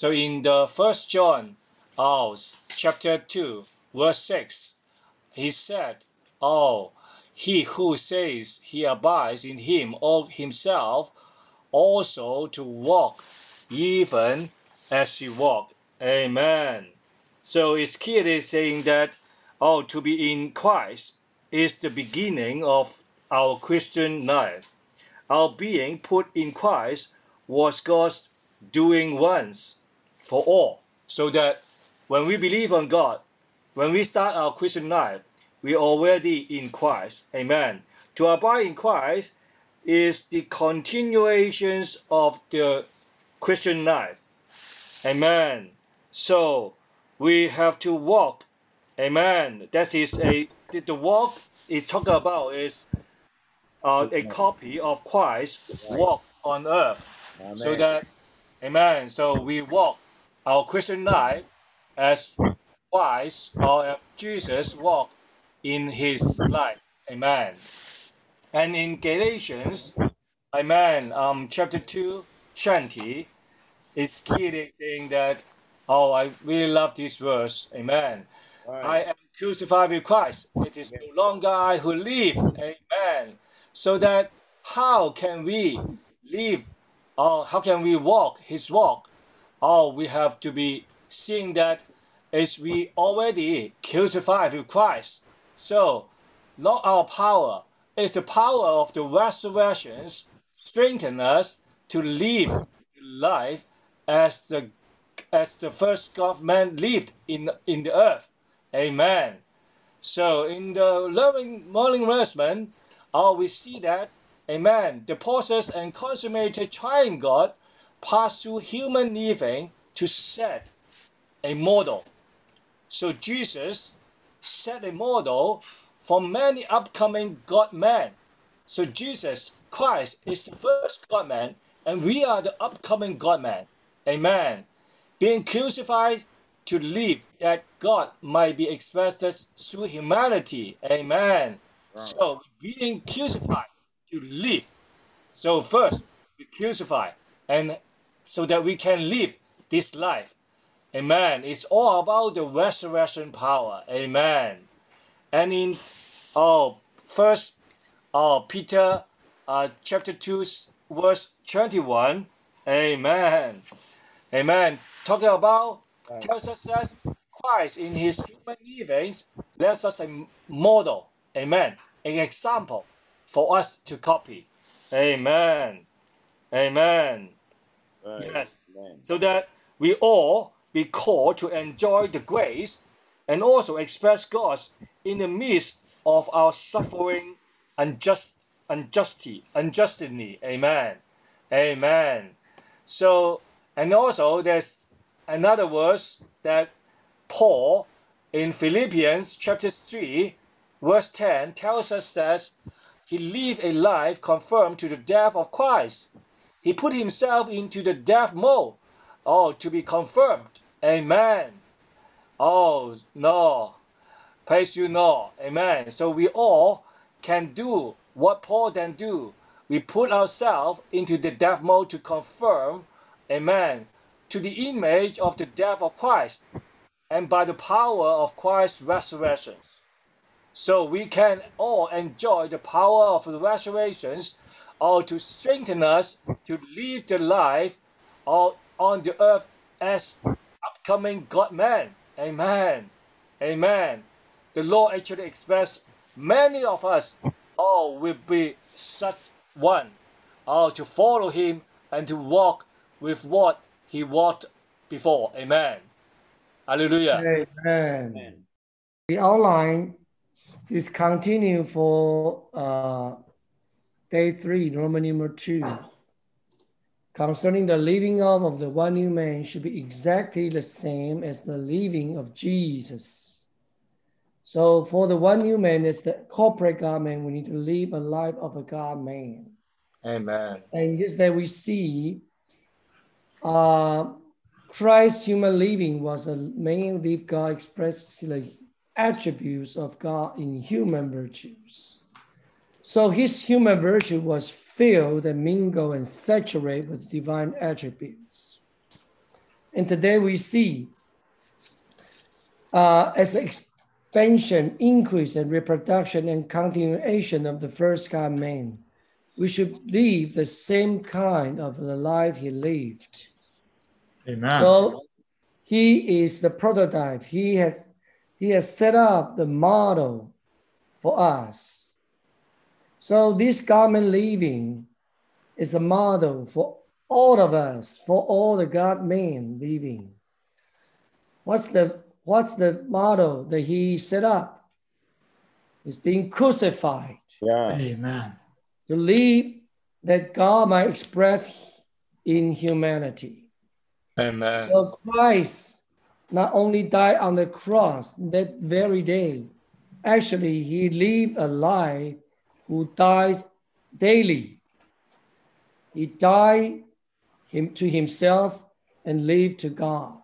So in the first John, oh, chapter 2, verse 6, he said, Oh, he who says he abides in him of himself also to walk even as he walked. Amen. So it's clearly saying that oh to be in Christ is the beginning of our Christian life. Our being put in Christ was God's doing once for all. So that when we believe on God, when we start our Christian life, we are already in Christ. Amen. To abide in Christ is the continuations of the Christian life. Amen. So we have to walk. Amen. That is a the walk is talking about is uh, a copy of Christ walk on earth. Amen. So that Amen. So we walk our Christian life as Christ or as Jesus walked in his life. Amen. And in Galatians, Amen, um, chapter 2, 20, it's clearly saying that, oh, I really love this verse. Amen. Right. I am crucified with Christ. It is no longer I who live. Amen. So that how can we live or how can we walk his walk? Oh, we have to be seeing that as we already crucified with Christ. So, not our power, it's the power of the resurrections strengthen us to live life as the as the first God man lived in in the earth. Amen. So in the loving morning investment, oh, uh, we see that, amen, the process and consummated triune God passed through human living to set a model. So Jesus set a model for many upcoming God men. So Jesus Christ is the first God man, and we are the upcoming God man. Amen. Being crucified to live that God might be expressed through humanity. Amen. Wow. So being crucified to live. So first we crucify and so that we can live this life. Amen. It's all about the resurrection power. Amen. And in oh first oh Peter uh, chapter 2 verse 21. Amen. Amen. Talking about tells us that Christ in his human livings left us a model. Amen. An example for us to copy. Amen. Amen. Right. Yes. Amen. So that we all be called to enjoy the grace and also express God's in the midst of our suffering and just unjustly, unjustly. Amen. Amen. So, and also there's another verse that Paul in Philippians chapter 3, verse 10 tells us that he lived a life conformed to the death of Christ. He put himself into the death mode, oh, to be confirmed. Amen. Oh, no. Praise you, no. Amen. So we all can do what Paul then do? We put ourselves into the death mode to confirm, amen, to the image of the death of Christ and by the power of Christ's resurrection. So we can all enjoy the power of the resurrections or to strengthen us to live the life on the earth as upcoming God man. Amen. Amen. The Lord actually expressed many of us all will be such one, all to follow him and to walk with what he walked before. Amen. Hallelujah. Amen. The outline is continue for uh, day three, Roman number two. Concerning the living of, of the one new man should be exactly the same as the living of Jesus. So for the one new man, it's the corporate God man. We need to live a life of a God man. Amen. And just that we see uh, Christ's human living was a man with God expressed the attributes of God in human virtues. So his human virtue was filled and mingled and saturated with divine attributes. And today we see uh, as expansion, increase, and reproduction and continuation of the first God man, we should live the same kind of the life he lived. Amen. So he is the prototype. He has he has set up the model for us. So this God man living is a model for all of us, for all the God men living. What's the what's the model that he set up? Is being crucified Yeah. Amen. to live that God might express in humanity. Amen. So Christ not only died on the cross that very day, actually he lived a life who dies daily. He died him to himself and lived to God.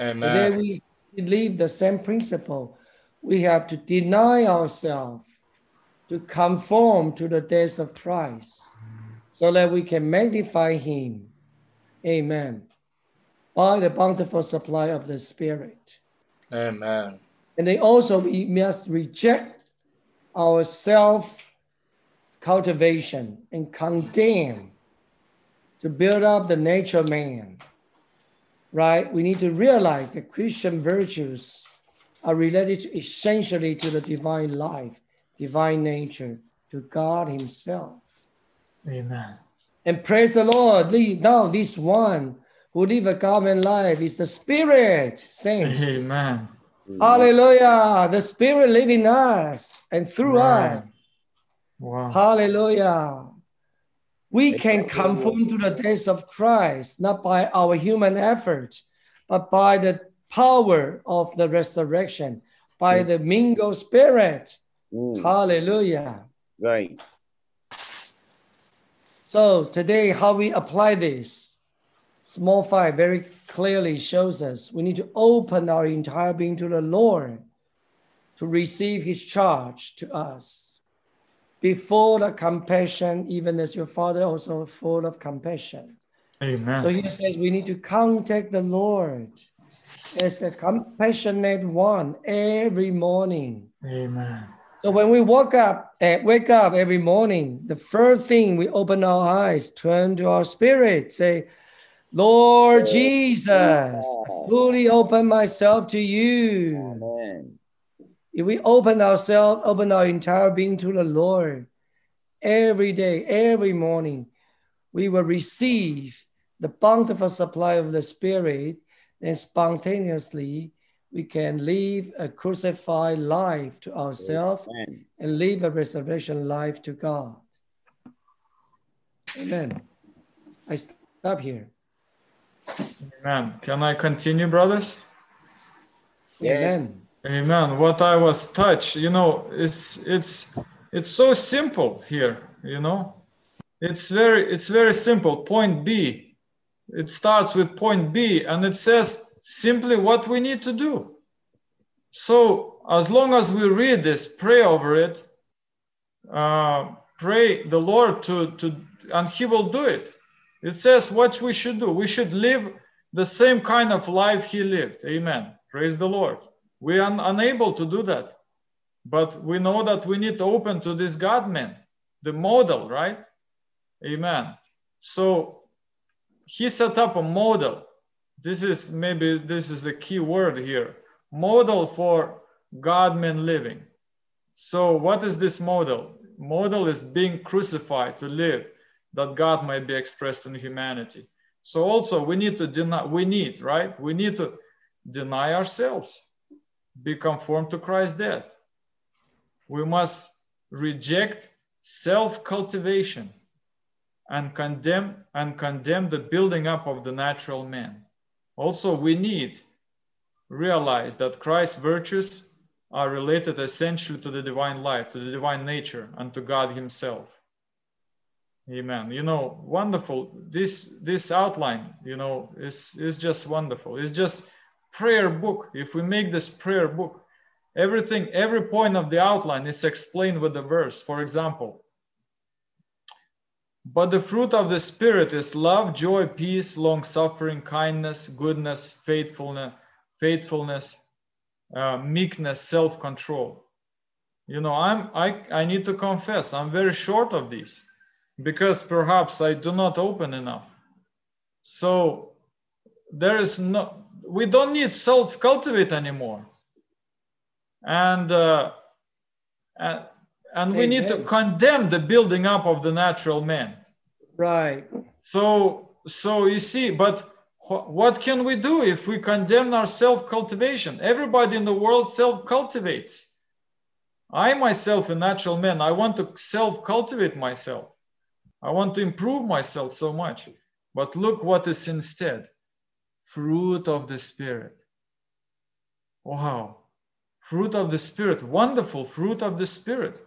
Amen. Today we believe the same principle. We have to deny ourselves to conform to the death of Christ so that we can magnify him. Amen. By the bountiful supply of the Spirit. Amen. And then also we must reject our self cultivation and condemn to build up the nature of man. Right? We need to realize that Christian virtues are related to essentially to the divine life, divine nature, to God Himself. Amen. And praise the Lord. the- Now, this one who live a common life is the Spirit, saints. Amen. Mm-hmm. Hallelujah. The Spirit live in us and through us. Wow. Hallelujah. We can conform to the days of Christ, not by our human effort, but by the power of the resurrection, by the mingled spirit. Mm, Hallelujah. right. So today, how we apply this, small five very clearly shows us we need to open our entire being to the Lord to receive his charge to us. Before the compassion, even as your father also full of compassion. Amen. So he says we need to contact the Lord as the compassionate one every morning. Amen. So when we wake up, uh, wake up every morning, the first thing we open our eyes, turn to our spirit, say, Lord Jesus, I fully open myself to you. Amen. If we open ourselves, open our entire being to the Lord every day, every morning, we will receive the bountiful supply of the Spirit, and spontaneously we can live a crucified life to ourselves and live a resurrection life to God. Amen. I stop here. Amen. Can I continue, brothers? Yes. Amen. Amen. What I was touched, you know, it's it's it's so simple here, you know. It's very it's very simple. Point B. It starts with point B and it says simply what we need to do. So as long as we read this, pray over it, uh, pray the Lord to to and He will do it. It says what we should do. We should live the same kind of life He lived. Amen. Praise the Lord. We are unable to do that. But we know that we need to open to this God man, the model, right? Amen. So he set up a model. This is maybe this is a key word here. Model for God man living. So what is this model? Model is being crucified to live that God might be expressed in humanity. So also we need to deny, we need, right? We need to deny ourselves be conformed to Christ's death. We must reject self-cultivation and condemn and condemn the building up of the natural man. Also, we need realize that Christ's virtues are related essentially to the divine life, to the divine nature, and to God Himself. Amen. You know, wonderful. This this outline, you know, is is just wonderful. It's just prayer book. If we make this prayer book, everything, every point of the outline is explained with the verse. For example, But the fruit of the Spirit is love, joy, peace, long suffering, kindness, goodness, faithfulness, faithfulness, uh, meekness, self control. You know, I'm I, I need to confess I'm very short of these because perhaps I do not open enough. So there is no we don't need self cultivate anymore, and uh, and and we need to condemn the building up of the natural man. Right. So, so you see, but what can we do if we condemn our self cultivation? Everybody in the world self cultivates. I myself, a natural man, I want to self cultivate myself. I want to improve myself so much. But look what is instead fruit of the Spirit. Wow. Fruit of the Spirit, wonderful fruit of the Spirit.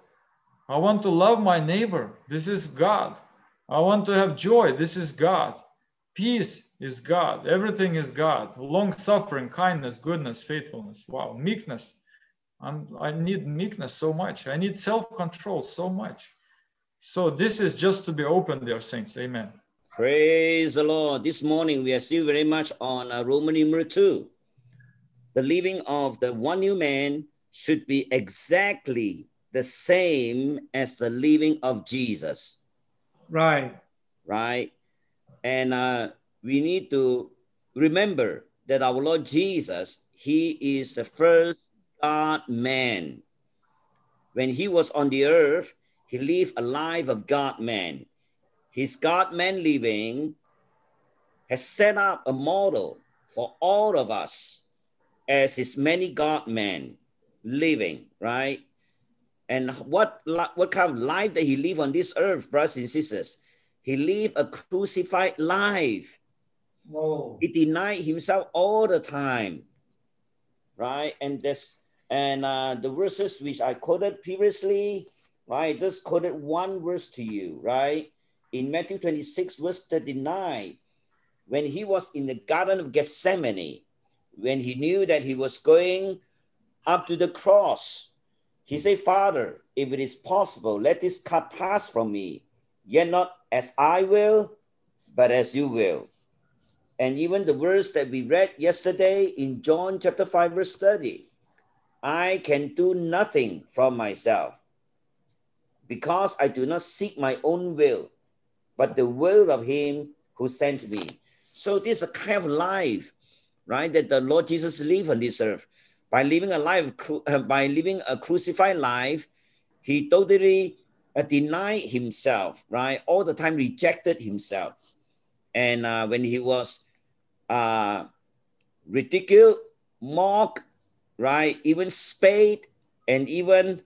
I want to love my neighbor. This is God. I want to have joy. This is God. Peace is God. Everything is God. Long suffering, kindness, goodness, faithfulness. Wow. Meekness. I'm, I need meekness so much. I need self control so much. So, this is just to be open, dear saints. Amen. Praise the Lord. This morning we are still very much on uh, Roman numeral 2. The living of the one new man should be exactly the same as the living of Jesus, Right. right? And uh, we need to remember that our Lord Jesus, he is the first God man. When he was on the earth, he lived a life of God man. His God man living has set up a model for all of us as his many God men living, right? And what, what kind of life that he lived on this earth, brothers and sisters? He lived a crucified life. Whoa. He denied himself all the time, right? And this and uh, the verses which I quoted previously, right? Just quoted one verse to you, right? In Matthew 26, verse 39, when he was in the Garden of Gethsemane, when he knew that he was going up to the cross, he said, Father, if it is possible, let this cup pass from me, yet not as I will, but as you will. And even the verse that we read yesterday in John chapter 5, verse 30 I can do nothing from myself because I do not seek my own will, but the will of him who sent me. So this is a kind of life, right, that the Lord Jesus lived on this earth. By living a life, uh, by living a crucified life, he totally uh, denied himself, right? All the time rejected himself. And uh, when he was uh, ridiculed, mocked, right? Even spade and even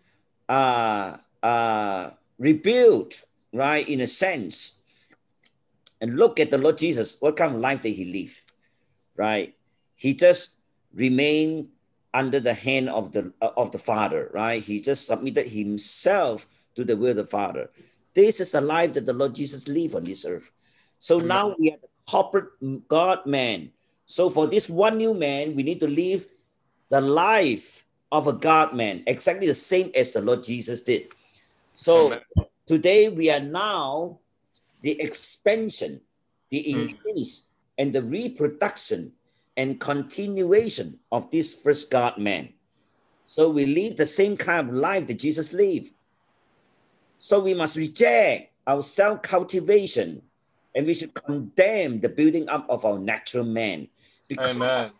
uh, uh, rebuilt, right? In a sense. And look at the Lord Jesus, what kind of life did he live, right? He just remained under the hand of the uh, of the Father, right? He just submitted himself to the will of the Father. This is the life that the Lord Jesus lived on this earth. So now we are the corporate God man. So for this one new man, we need to live the life of a God man, exactly the same as the Lord Jesus did. So today we are now the expansion, the hmm. increase, and the reproduction and continuation of this first God man. So we live the same kind of life that Jesus lived. So we must reject our self cultivation and we should condemn the building up of our natural man. Because Amen.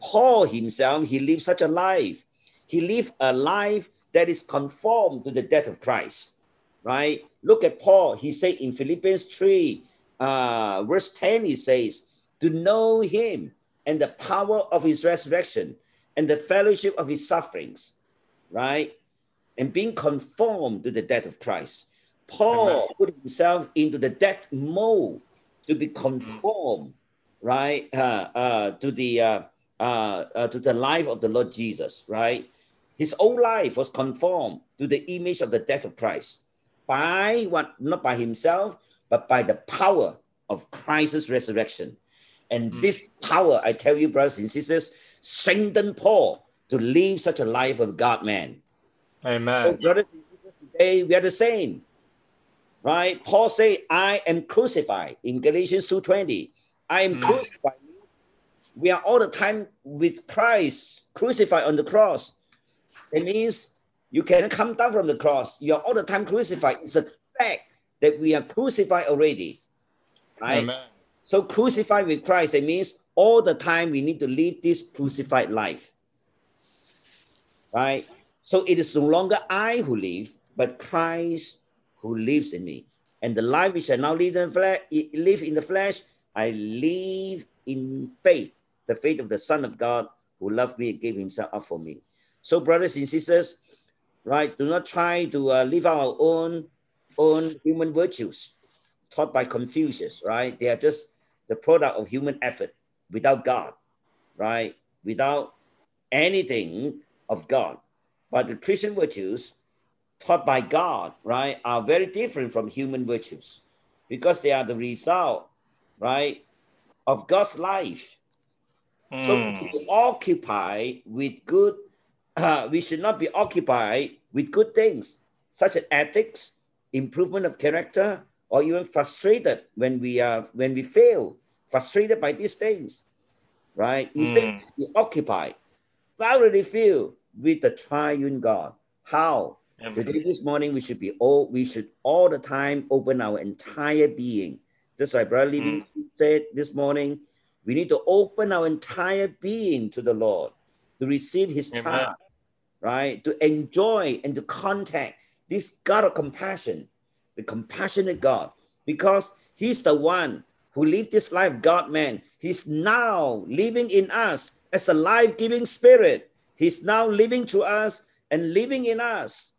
Paul himself, he lived such a life. He lived a life that is conformed to the death of Christ, right? Look at Paul. He said in Philippians 3, uh, verse 10, he says, To know him and the power of his resurrection and the fellowship of his sufferings, right? And being conformed to the death of Christ. Paul put himself into the death mode to be conformed, right, uh, uh, to the uh, uh, uh, to the life of the Lord Jesus, right? His whole life was conformed to the image of the death of Christ by what not by himself, but by the power of Christ's resurrection. And Mm. this power, I tell you, brothers and sisters, strengthened Paul to live such a life of God man. So, Amen. brothers and sisters, today we are the same, right? Paul say, I am crucified in Galatians 2.20. I am Mm. crucified. We are all the time with Christ crucified on the cross. It means you cannot come down from the cross. You are all the time crucified. It's a fact that we are crucified already. Right? Amen. So crucified with Christ, it means all the time we need to live this crucified life. Right? So it is no longer I who live, but Christ who lives in me. And the life which I now live in flesh, live in the flesh, I live in faith, the faith of the Son of God who loved me and gave himself up for me. So, brothers and sisters, right, do not try to uh, live our own own human virtues taught by Confucius, right? They are just the product of human effort without God, right? Without anything of God. But the Christian virtues taught by God, right, are very different from human virtues because they are the result, right, of God's life. So Mm. should be occupied with good, uh, we should not be occupied with good things such as ethics, improvement of character, or even frustrated when we are when we fail, frustrated by these things, right? Instead, be occupied, thoroughly filled with the triune God. How? Today, this morning, we should be all we should all the time open our entire being. Just like Brother Living said this morning, we need to open our entire being to the Lord to receive His Amen. child, right? To enjoy and to contact this God of compassion, the compassionate God, because He's the one who lived this life, God man. He's now living in us as a life giving spirit. He's now living to us and living in us.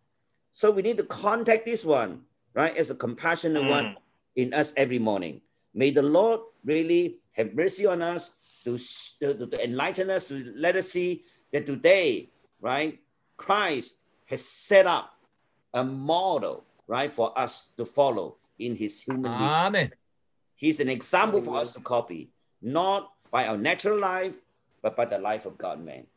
So we need to contact this one, right, as a compassionate Mm. one in us every morning. May the Lord really have mercy on us to, to, to enlighten us, to let us see that today, right, Christ has set up a model, right, for us to follow in his human. Amen. He's an example for us to copy, not by our natural life, but by the life of God man.